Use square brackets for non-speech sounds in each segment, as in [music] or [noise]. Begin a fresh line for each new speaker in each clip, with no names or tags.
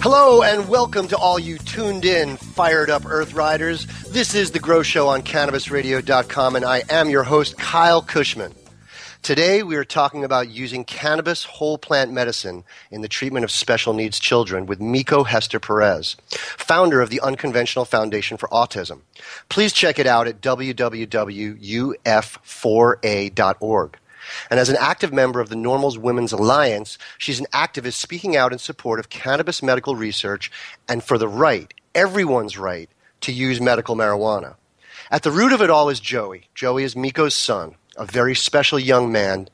Hello and welcome to all you tuned in, fired up Earth Riders. This is the Grow Show on CannabisRadio.com, and I am your host, Kyle Kushman. Today we are talking about using cannabis whole plant medicine in the treatment of special needs children with Mieko Hester Perez, founder of the Unconventional Foundation for Autism. Please check it out at www.uf4a.org. And as an active member of the NORML's Women's Alliance, she's an activist speaking out in support of cannabis medical research and for the right, everyone's right, to use medical marijuana. At the root of it all is Joey. Joey is Mieko's son, a very special young man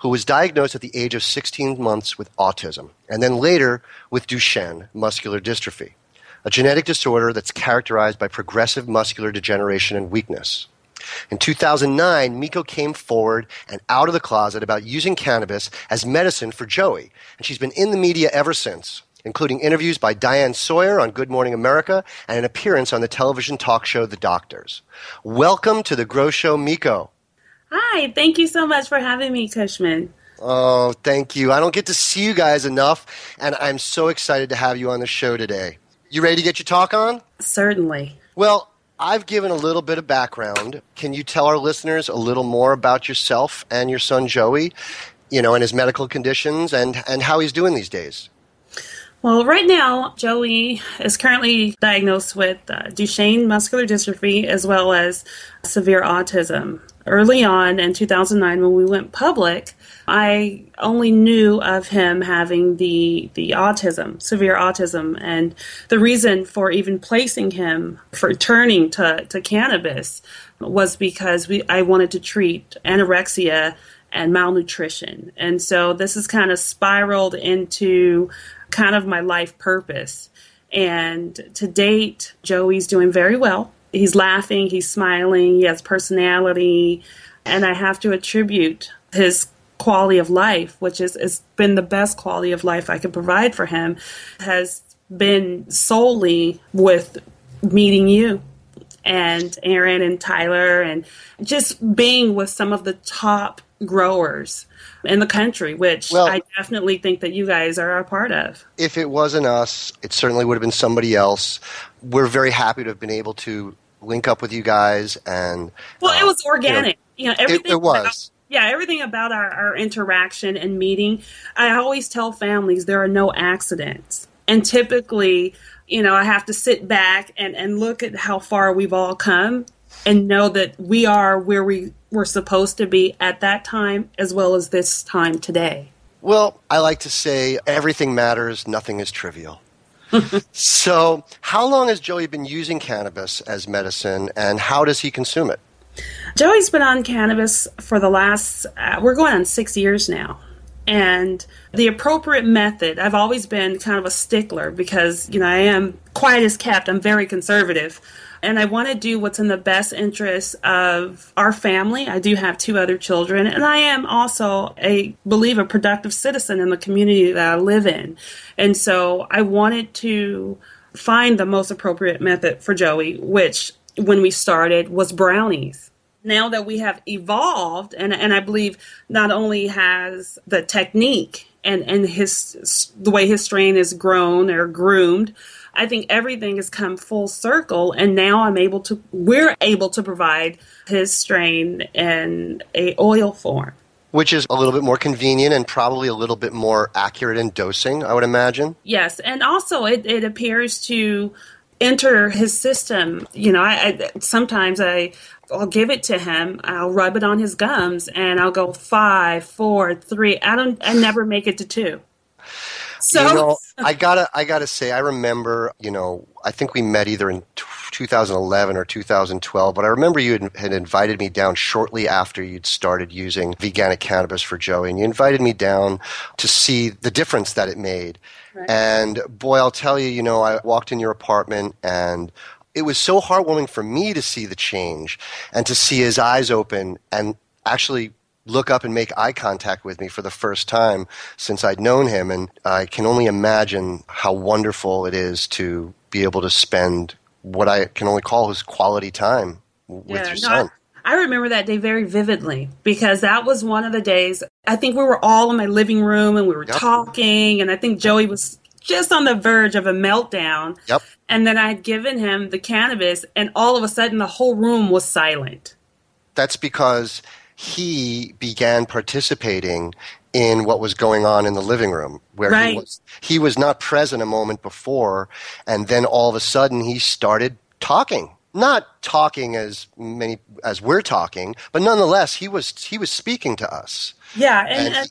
who was diagnosed at the age of 16 months with autism, and then later with Duchenne muscular dystrophy, a genetic disorder that's characterized by progressive muscular degeneration and weakness. In 2009, Mieko came forward and out of the closet about using cannabis as medicine for Joey, and she's been in the media ever since, including interviews by Diane Sawyer on Good Morning America and an appearance on the television talk show The Doctors. Welcome to the Grow Show, Mieko.
Hi, thank you so much for having me, Kushman.
Oh, thank you. I don't get to see you guys enough, and I'm so excited to have you on the show today. You ready to get your talk on?
Certainly.
Well, I've given a little bit of background. Can you tell our listeners a little more about yourself and your son Joey, you know, and his medical conditions and, and how he's doing these days?
Well, right now, Joey is currently diagnosed with uh, Duchenne muscular dystrophy as well as severe autism. Early on in 2009, when we went public, I only knew of him having the the autism, severe autism, and the reason for even placing him for turning to, to cannabis was because we I wanted to treat anorexia and malnutrition, and so this has kind of spiraled into kind of my life purpose. And to date, Joey's doing very well. He's laughing, he's smiling, he has personality, and I have to attribute his quality of life, which has, has been the best quality of life I could provide for him, has been solely with meeting you and Aaron and Tyler and just being with some of the top growers in the country, which
Well-
I definitely think that you guys are a part of.
If it wasn't us, it certainly would have been somebody else. We're very happy to have been able to link up with you guys and
Well, it
uh,
was organic. You know, everything.
it was.
About, yeah, everything about our, our interaction and meeting. I always tell families there are no accidents, and typically, you know, I have to sit back and and look at how far we've all come, and know that we are where we were supposed to be at that time, as well as this time today.
Well, I like to say everything matters, nothing is trivial. [laughs] so, how long has Joey been using cannabis as medicine and how does he consume it?
Joey's been on cannabis for the last, uh, we're going on six years now. And the appropriate method, I've always been kind of a stickler because, you know, I am quiet as kept. I'm very conservative. And I want to do what's in the best interest of our family. I do have two other children. And I am also a, believe, a productive citizen in the community that I live in. And so I wanted to find the most appropriate method for Joey, which when we started was brownies. Now that we have evolved, and, and I believe not only has the technique and, and his the way his strain is grown or groomed, I think everything has come full circle, and now I'm able to we're able to provide his strain in a oil form.
Which is a little bit more convenient and probably a little bit more accurate in dosing, I would imagine.
Yes, and also it, it appears to enter his system. You know, I, I sometimes I I'll give it to him. I'll rub it on his gums, and I'll go five, four, three. I don't. I never make it to two.
So you know, I gotta, I gotta say, I remember, you know, I think we met either in 2011 or 2012, but I remember you had, had invited me down shortly after you'd started using veganic cannabis for Joey, and you invited me down to see the difference that it made. Right. And boy, I'll tell you, you know, I walked in your apartment and it was so heartwarming for me to see the change and to see his eyes open and actually look up and make eye contact with me for the first time since I'd known him. And I can only imagine how wonderful it is to be able to spend what I can only call his quality time with yeah, your no, son.
I remember that day very vividly because that was one of the days I think we were all in my living room and we were yep. talking and I think Joey was just on the verge of a meltdown.
Yep.
And then I had given him the cannabis and all of a sudden the whole room was silent.
That's because he began participating in what was going on in the living room where
right.
he was he was not present a moment before and then all of a sudden he started talking not talking as many as we're talking but nonetheless he was he was speaking to us
yeah and, and
he,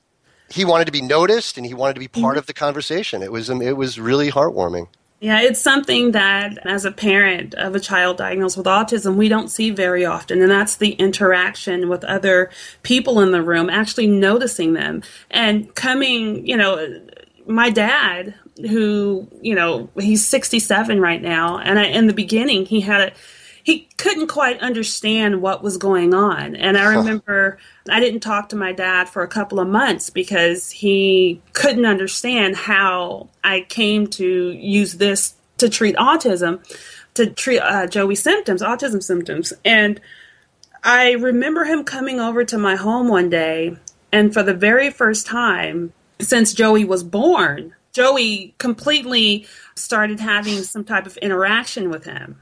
he, wanted to be noticed and he wanted to be part mm-hmm. of the conversation it was it was really heartwarming
yeah, it's something that as a parent of a child diagnosed with autism, we don't see very often. And that's the interaction with other people in the room, actually noticing them and coming, you know, my dad, who, you know, he's 67 right now. And I, in the beginning, he had a, he couldn't quite understand what was going on. And I remember I didn't talk to my dad for a couple of months because he couldn't understand how I came to use this to treat autism, to treat uh, Joey's symptoms, autism symptoms. And I remember him coming over to my home one day, and for the very first time since Joey was born, Joey completely started having some type of interaction with him.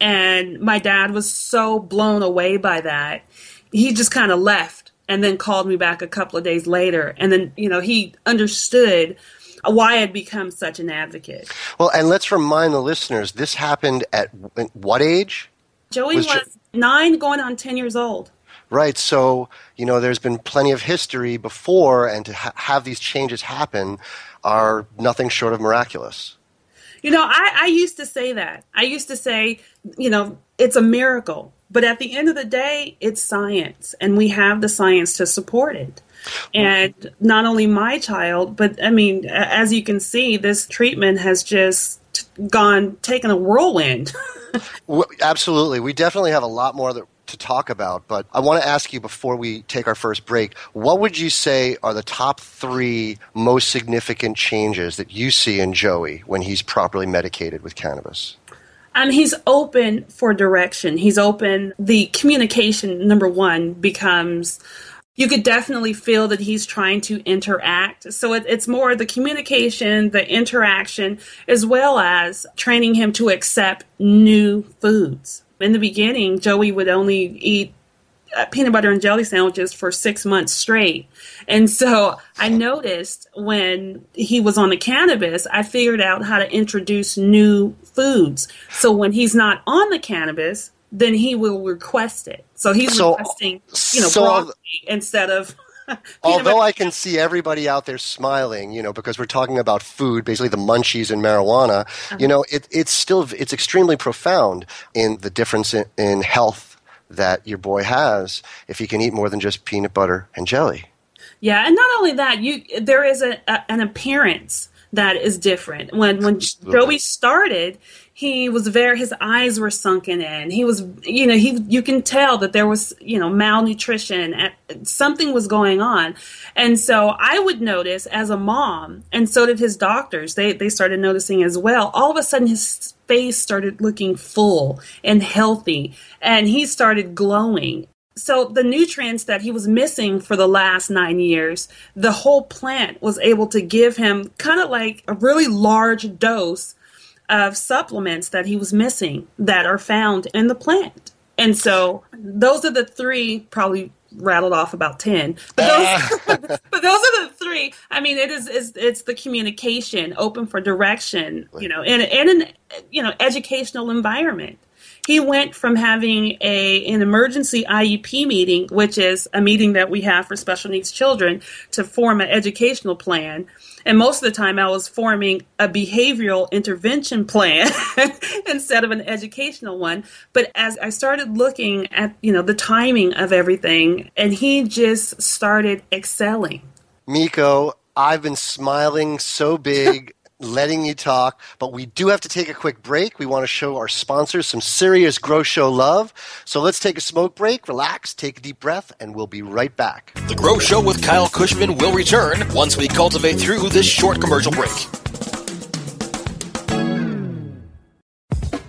And my dad was so blown away by that. He just kind of left and then called me back a couple of days later. And then, you know, he understood why I'd become such an advocate.
Well, and let's remind the listeners this happened at what age?
Joey was, was jo- nine, going on 10 years old.
Right. So, you know, there's been plenty of history before, and to ha- have these changes happen are nothing short of miraculous.
You know, I, I used to say that. I used to say, you know, it's a miracle. But at the end of the day, it's science, and we have the science to support it. And not only my child, but I mean, as you can see, this treatment has just gone, taken a whirlwind. [laughs]
absolutely. We definitely have a lot more that to talk about, but I want to ask you before we take our first break what would you say are the top three most significant changes that you see in Joey when he's properly medicated with cannabis?
And he's open for direction. He's open. The communication, number one, becomes you could definitely feel that he's trying to interact. So it, it's more the communication, the interaction, as well as training him to accept new foods in the beginning, Joey would only eat uh, peanut butter and jelly sandwiches for six months straight. And so I noticed when he was on the cannabis, I figured out how to introduce new foods. So when he's not on the cannabis, then he will request it. So he's so, requesting, you know, so broccoli instead of [laughs]
Although I can see everybody out there smiling, you know, because we're talking about food, basically the munchies and marijuana, uh-huh. you know, it, it's still it's extremely profound in the difference in, in health that your boy has if he can eat more than just peanut butter and jelly.
Yeah, and not only that, you there is a, a an appearance that is different. When when Joey started, he was very his eyes were sunken in. He was you know he you can tell that there was you know malnutrition eh, something was going on. And so i would notice as a mom and so did his doctors they they started noticing as well all of a sudden his face started looking full and healthy and he started glowing. So the nutrients that he was missing for the last nine years, the whole plant was able to give him kind of like a really large dose of supplements that he was missing that are found in the plant. And so those are the three probably rattled off about 10 but those, ah. [laughs] but those are the three i mean it is, is it's the communication open for direction you know in, in an you know educational environment he went from having a an emergency IEP meeting, which is a meeting that we have for special needs children, to form an educational plan. And most of the time, I was forming a behavioral intervention plan [laughs] instead of an educational one. But as I started looking at, you know, the timing of everything, and he just started excelling.
Mieko, I've been smiling so big [laughs] letting you talk, but we do have to take a quick break. We want to show our sponsors some serious Grow Show love. So let's take a smoke break, relax, take a deep breath, and we'll be right back.
The Grow Show with Kyle Kushman will return once we cultivate through this short commercial break.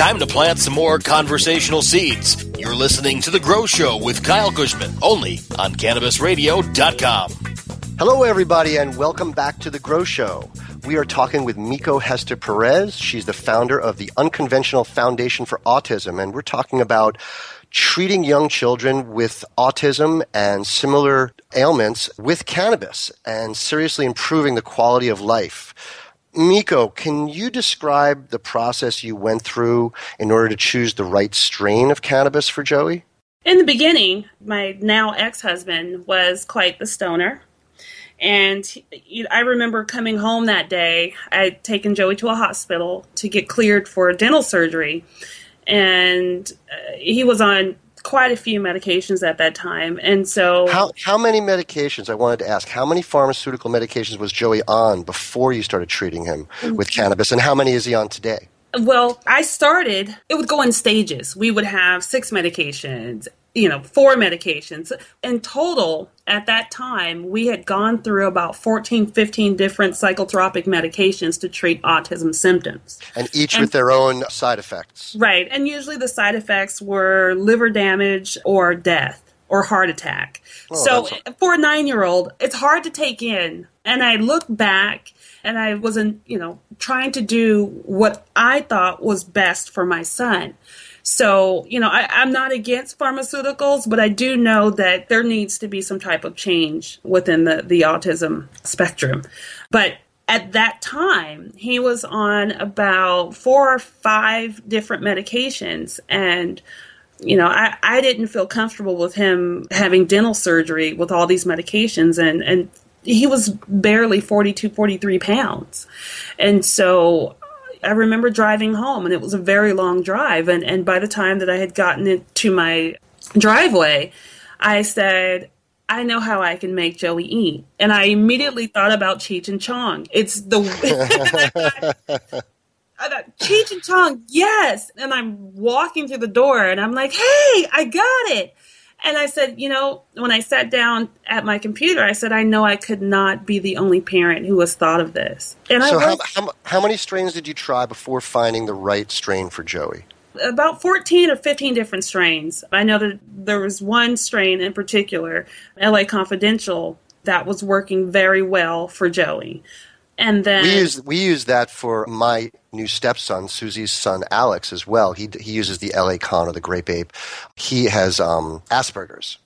Time to plant some more conversational seeds. You're listening to The Grow Show with Kyle Kushman, only on CannabisRadio.com.
Hello, everybody, and welcome back to The Grow Show. We are talking with Mieko Hester Perez. She's the founder of the Unconventional Foundation for Autism, and we're talking about treating young children with autism and similar ailments with cannabis and seriously improving the quality of life. Mieko, can you describe the process you went through in order to choose the right strain of cannabis for Joey?
In the beginning, my now ex husband was quite the stoner. And I remember coming home that day. I'd taken Joey to a hospital to get cleared for dental surgery. And uh, he was on quite a few medications at that time. And so.
How, how many medications? I wanted to ask. How many pharmaceutical medications was Joey on before you started treating him with mm-hmm. cannabis? And how many is he on today?
Well, I started, it would go in stages. We would have six medications, you know, four medications. In total, at that time, we had gone through about 14, 15 different psychotropic medications to treat autism symptoms.
And each and, with their own side effects.
Right. And usually the side effects were liver damage or death or heart attack. Oh, so for a nine year old, it's hard to take in. And I look back and I wasn't, you know, trying to do what I thought was best for my son. So, you know, I, am not against pharmaceuticals, but I do know that there needs to be some type of change within the, the autism spectrum. But at that time, he was on about four or five different medications. And, you know, I, I didn't feel comfortable with him having dental surgery with all these medications. And, and he was barely 42, 43 pounds. And so I remember driving home and it was a very long drive. And, and by the time that I had gotten into my driveway, I said, I know how I can make Joey eat. And I immediately thought about Cheech and Chong. It's the. [laughs] I thought, Cheech and Chong, yes. And I'm walking through the door and I'm like, hey, I got it. And I said, you know, when I sat down at my computer, I said, I know I could not be the only parent who has thought of this. And
so, how, how, how many strains did you try before finding the right strain for Joey?
about 14 or 15 different strains. I know that there was one strain in particular, LA Confidential, that was working very well for Joey. And then
we use we use that for my new stepson, Susie's son Alex, as well. He he uses the LA Con or the Grape Ape. He has um, Asperger's.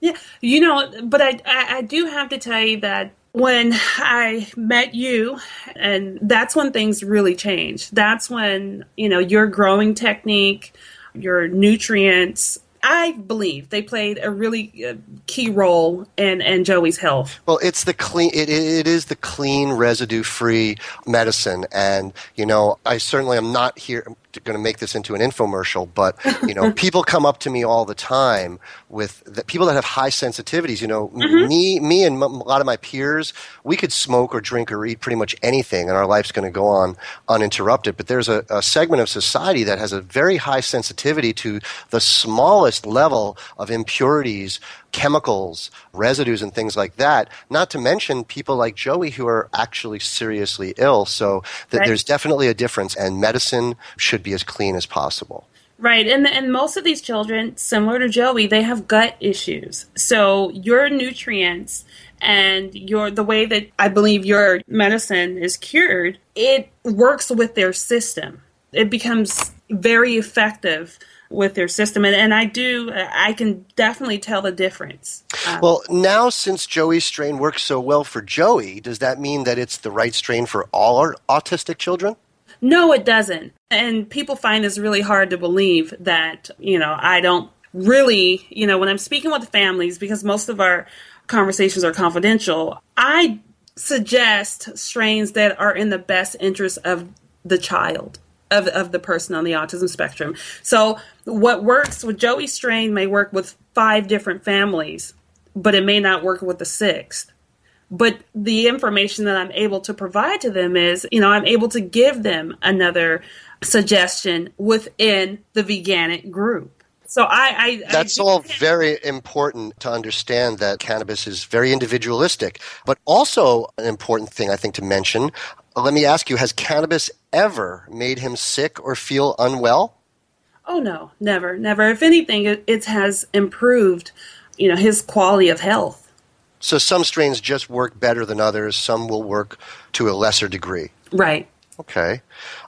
Yeah, you know, but I, I I do have to tell you that when I met you, and that's when things really changed. That's when, you know, your growing technique, your nutrients, I believe they played a really uh, key role in, in Joey's health.
Well, it's the clean. It, it is the clean, residue-free medicine, and you know, I certainly am not here going to make this into an infomercial, but you know, [laughs] people come up to me all the time with the, people that have high sensitivities. You know, mm-hmm. me, me, and m- a lot of my peers, we could smoke or drink or eat pretty much anything, and our life's going to go on uninterrupted. But there's a, a segment of society that has a very high sensitivity to the smallest level of impurities chemicals, residues, and things like that. Not to mention people like Joey who are actually seriously ill. So th- right. there's definitely a difference, and medicine should be as clean as possible.
Right, and and most of these children, similar to Joey, they have gut issues. So your nutrients and your the way that I believe your medicine is cured, it works with their system. It becomes very effective with their system. And, and i do i can definitely tell the difference.
Um, well now since joey's strain works so well for joey does that mean that it's the right strain for all our autistic children?
No it doesn't. And people find this really hard to believe that you know i don't really you know when i'm speaking with the families because most of our conversations are confidential i suggest strains that are in the best interest of the child of, of the person on the autism spectrum. So what works with Joey strain may work with five different families, but it may not work with the sixth. But the information that I'm able to provide to them is, you know, I'm able to give them another suggestion within the veganic group. So I, I
that's
I
all very important to understand that cannabis is very individualistic, but also an important thing I think to mention. Let me ask you: Has cannabis ever made him sick or feel unwell?
Oh no, never, never. If anything, it, it has improved, you know, his quality of health.
So some strains just work better than others. Some will work to a lesser degree.
Right.
Okay.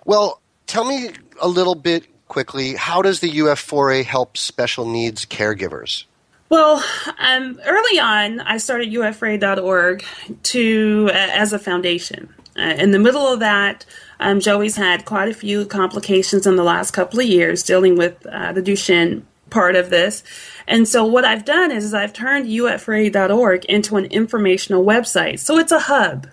Well, tell me a little bit quickly. How does the UF4A help special needs caregivers?
Well, um, early on, I started UF4A.org to uh, as a foundation. Uh, in the middle of that, um, Joey's had quite a few complications in the last couple of years dealing with uh, the Duchenne part of this. And so what I've done is, is I've turned uf4a.org into an informational website. So it's a hub.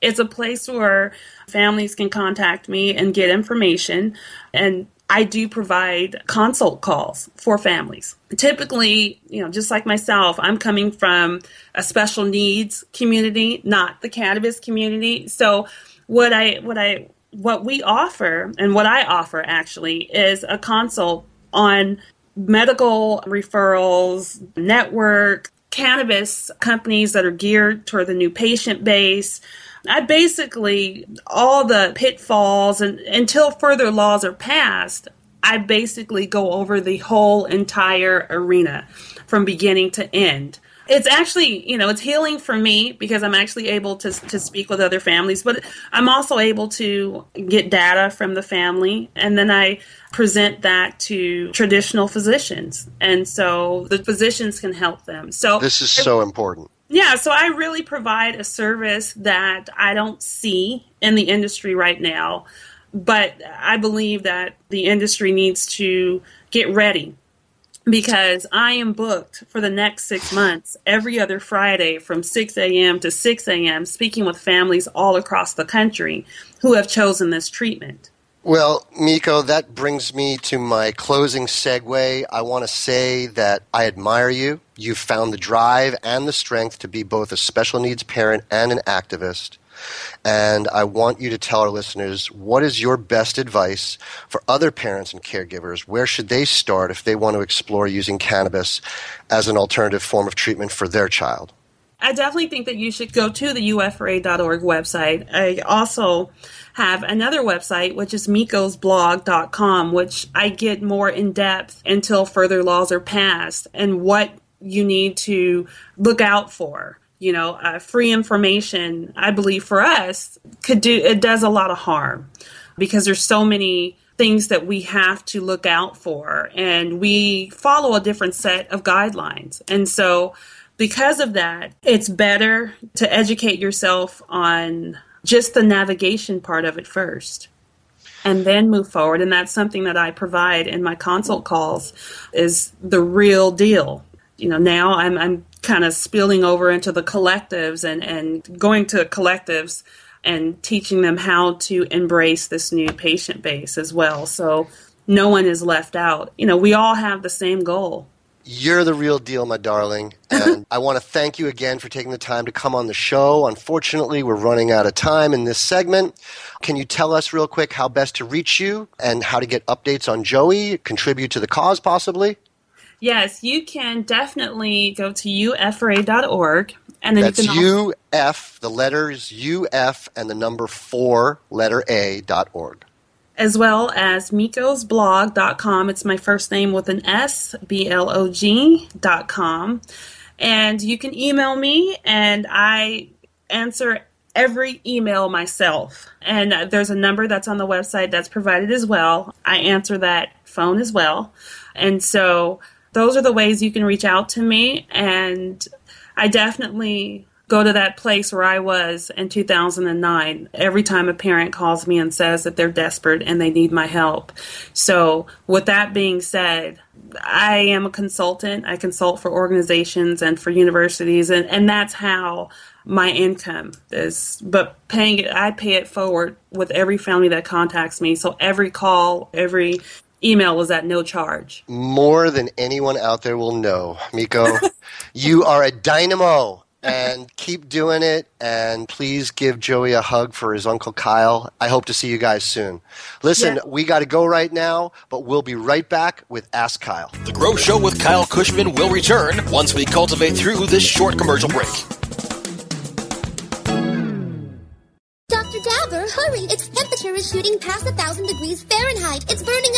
It's a place where families can contact me and get information. And I do provide consult calls for families. Typically, you know, just like myself, I'm coming from a special needs community, not the cannabis community. So what I what I what we offer and what I offer actually is a consult on medical referrals, network, cannabis companies that are geared toward the new patient base. I basically, all the pitfalls and until further laws are passed, I basically go over the whole entire arena from beginning to end it's actually you know it's healing for me because i'm actually able to, to speak with other families but i'm also able to get data from the family and then i present that to traditional physicians. And so the physicians can help them. So
this is so important.
Yeah so i really provide a service that i don't see in the industry right now but i believe that the industry needs to get ready because I am booked for the next six months every other Friday from 6 a.m. to 6 a.m. speaking with families all across the country who have chosen this treatment.
Well, Mieko, that brings me to my closing segue. I want to say that I admire you. You've found the drive and the strength to be both a special needs parent and an activist. And I want you to tell our listeners what is your best advice for other parents and caregivers? Where should they start if they want to explore using cannabis as an alternative form of treatment for their child?
I definitely think that you should go to the uf4a.org website. I also have another website, which is miekosblog.com, which I get more in depth until further laws are passed and what you need to look out for. You know, uh, free information, I believe for us, could do it does a lot of harm because there's so many things that we have to look out for and we follow a different set of guidelines. And so because of that, it's better to educate yourself on just the navigation part of it first and then move forward and that's something that I provide in my consult calls is the real deal. You know, now I'm I'm kind of spilling over into the collectives and and going to collectives and teaching them how to embrace this new patient base as well. So no one is left out. You know, we all have the same goal
you're the real deal, my darling. [laughs] And I want to thank you again for taking the time to come on the show. Unfortunately, we're running out of time in this segment. Can you tell us real quick how best to reach you and how to get updates on Joey, contribute to the cause possibly?
Yes, you can definitely go to uf4a.org. And then
That's
you
can UF, the letters UF and the number four, letter A dot org
as well as miekosblog.com. It's my first name with an S, B L O G.com. And you can email me, and I answer every email myself. And there's a number that's on the website that's provided as well. I answer that phone as well. And so those are the ways you can reach out to me. And I definitely go to that place where I was in 2009 every time a parent calls me and says that they're desperate and they need my help. So, with that being said, I am a consultant. I consult for organizations and for universities, and, and that's how my income is. But paying it, I pay it forward with every family that contacts me. So every call, every email was at no charge.
More than anyone out there will know, Mieko, [laughs] you are a dynamo and keep doing it. And please give Joey a hug for his Uncle Kyle. I hope to see you guys soon. Listen, yeah. we got to go right now, but we'll be right back with Ask Kyle.
The Grow Show with Kyle Kushman will return once we cultivate through this short commercial break.
Dr. Dabber, hurry! Its temperature is shooting past a thousand degrees Fahrenheit. It's burning up.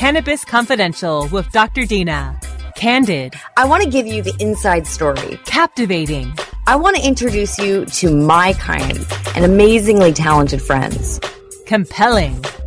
Cannabis Confidential with Dr. Dina. Candid.
I want to give you the inside story.
Captivating.
I want to introduce you to my kind and amazingly talented friends.
Compelling.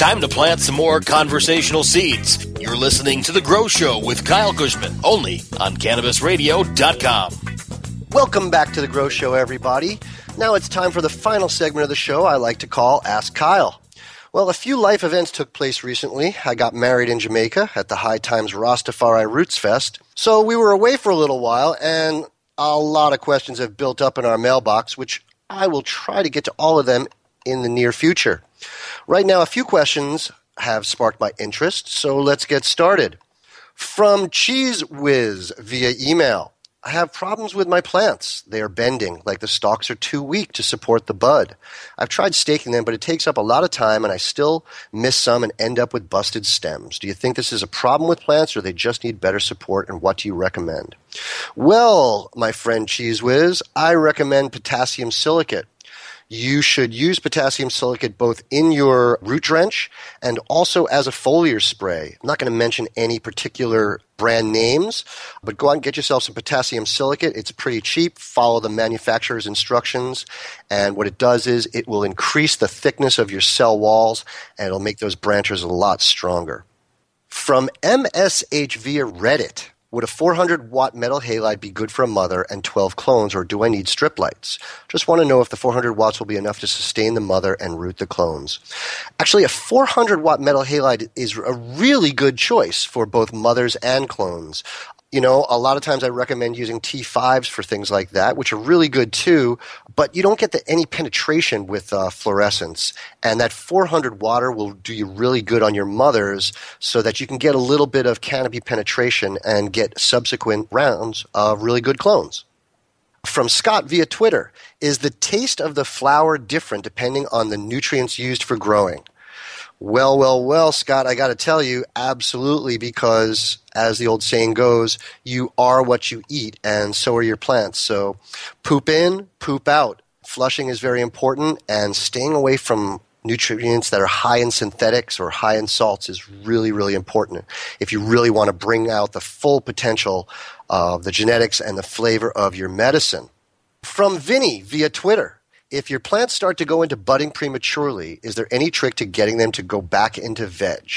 Time to plant some more conversational seeds. You're listening to The Grow Show with Kyle Kushman, only on CannabisRadio.com.
Welcome back to The Grow Show, everybody. Now it's time for the final segment of the show I like to call Ask Kyle. Well, a few life events took place recently. I got married in Jamaica at the High Times Rastafari Roots Fest. So we were away for a little while, and a lot of questions have built up in our mailbox, which I will try to get to all of them in the near future. Right now, a few questions have sparked my interest, so let's get started. From Cheese Whiz via email. I have problems with my plants. They are bending, like the stalks are too weak to support the bud. I've tried staking them, but it takes up a lot of time and I still miss some and end up with busted stems. Do you think this is a problem with plants or they just need better support and what do you recommend? Well, my friend Cheese Whiz, I recommend potassium silicate you should use potassium silicate both in your root drench and also as a foliar spray. I'm not going to mention any particular brand names, but go out and get yourself some potassium silicate. It's pretty cheap. Follow the manufacturer's instructions. And what it does is it will increase the thickness of your cell walls and it'll make those branches a lot stronger. From MSH via Reddit. Would a 400 watt metal halide be good for a mother and 12 clones, or do I need strip lights? Just want to know if the 400 watts will be enough to sustain the mother and root the clones. Actually, a 400 watt metal halide is a really good choice for both mothers and clones you know, a lot of times I recommend using T5s for things like that, which are really good too, but you don't get the, any penetration with uh, fluorescence. And that 400 water will do you really good on your mothers so that you can get a little bit of canopy penetration and get subsequent rounds of really good clones. From Scott via Twitter, is the taste of the flower different depending on the nutrients used for growing? Well, well, well, Scott, I got to tell you, absolutely, because as the old saying goes, you are what you eat, and so are your plants. So poop in, poop out. Flushing is very important, and staying away from nutrients that are high in synthetics or high in salts is really, really important if you really want to bring out the full potential of the genetics and the flavor of your medicine. From Vinny via Twitter if your plants start to go into budding prematurely, is there any trick to getting them to go back into veg?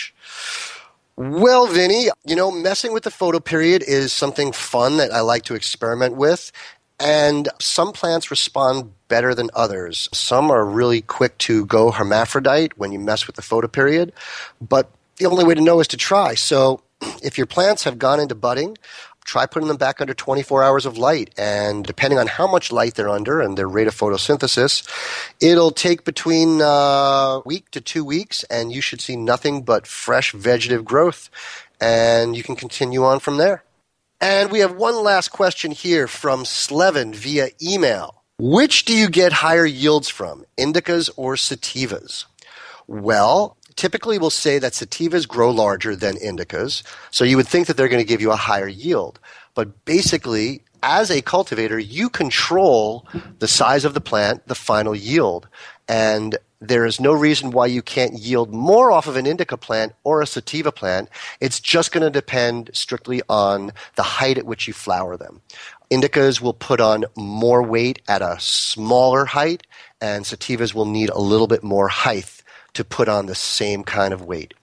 Well, Vinny, you know, messing with the photoperiod is something fun that I like to experiment with. And some plants respond better than others. Some are really quick to go hermaphrodite when you mess with the photoperiod. But the only way to know is to try. So [clears throat] if your plants have gone into budding, try putting them back under 24 hours of light. And depending on how much light they're under and their rate of photosynthesis, it'll take between a uh, week to two weeks, and you should see nothing but fresh vegetative growth. And you can continue on from there. And we have one last question here from Slevin via email. Which do you get higher yields from, indicas or sativas? Well, typically we'll say that sativas grow larger than indicas, so you would think that they're going to give you a higher yield. But basically, as a cultivator, you control the size of the plant, the final yield. And there is no reason why you can't yield more off of an indica plant or a sativa plant. It's just going to depend strictly on the height at which you flower them. Indicas will put on more weight at a smaller height, and sativas will need a little bit more height to put on the same kind of weight.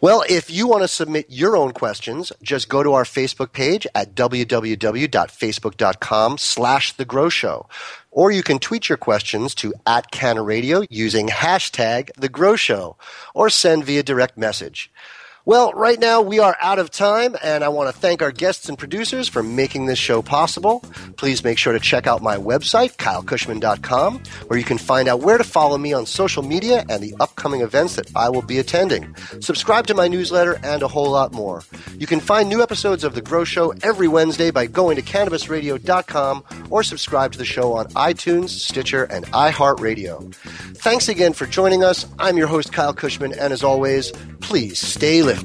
Well, if you want to submit your own questions, just go to our Facebook page at www.facebook.com slash The Grow Show. Or you can tweet your questions to at Canna Radio using hashtag The Grow Show or send via direct message. Well, right now we are out of time, and I want to thank our guests and producers for making this show possible. Please make sure to check out my website, kylekushman.com, where you can find out where to follow me on social media and the upcoming events that I will be attending. Subscribe to my newsletter and a whole lot more. You can find new episodes of The Grow Show every Wednesday by going to cannabisradio.com or subscribe to the show on iTunes, Stitcher, and iHeartRadio. Thanks again for joining us. I'm your host, Kyle Kushman, and as always, please stay lifted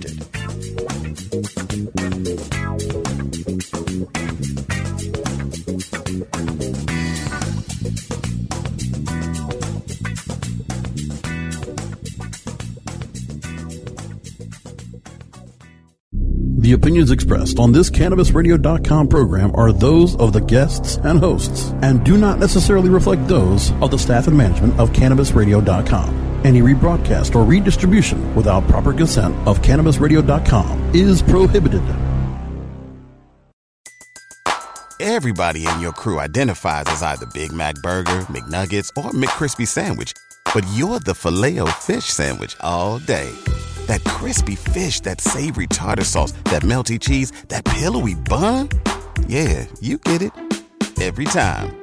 The opinions expressed on this CannabisRadio.com program are those of the guests and hosts and do not necessarily reflect those of the staff and management of CannabisRadio.com. Any rebroadcast or redistribution without proper consent of CannabisRadio.com is prohibited.
Everybody in your crew identifies as either Big Mac Burger, McNuggets, or McCrispy Sandwich, but you're the filet fish Sandwich all day. That crispy fish, that savory tartar sauce, that melty cheese, that pillowy bun. Yeah, you get it every time.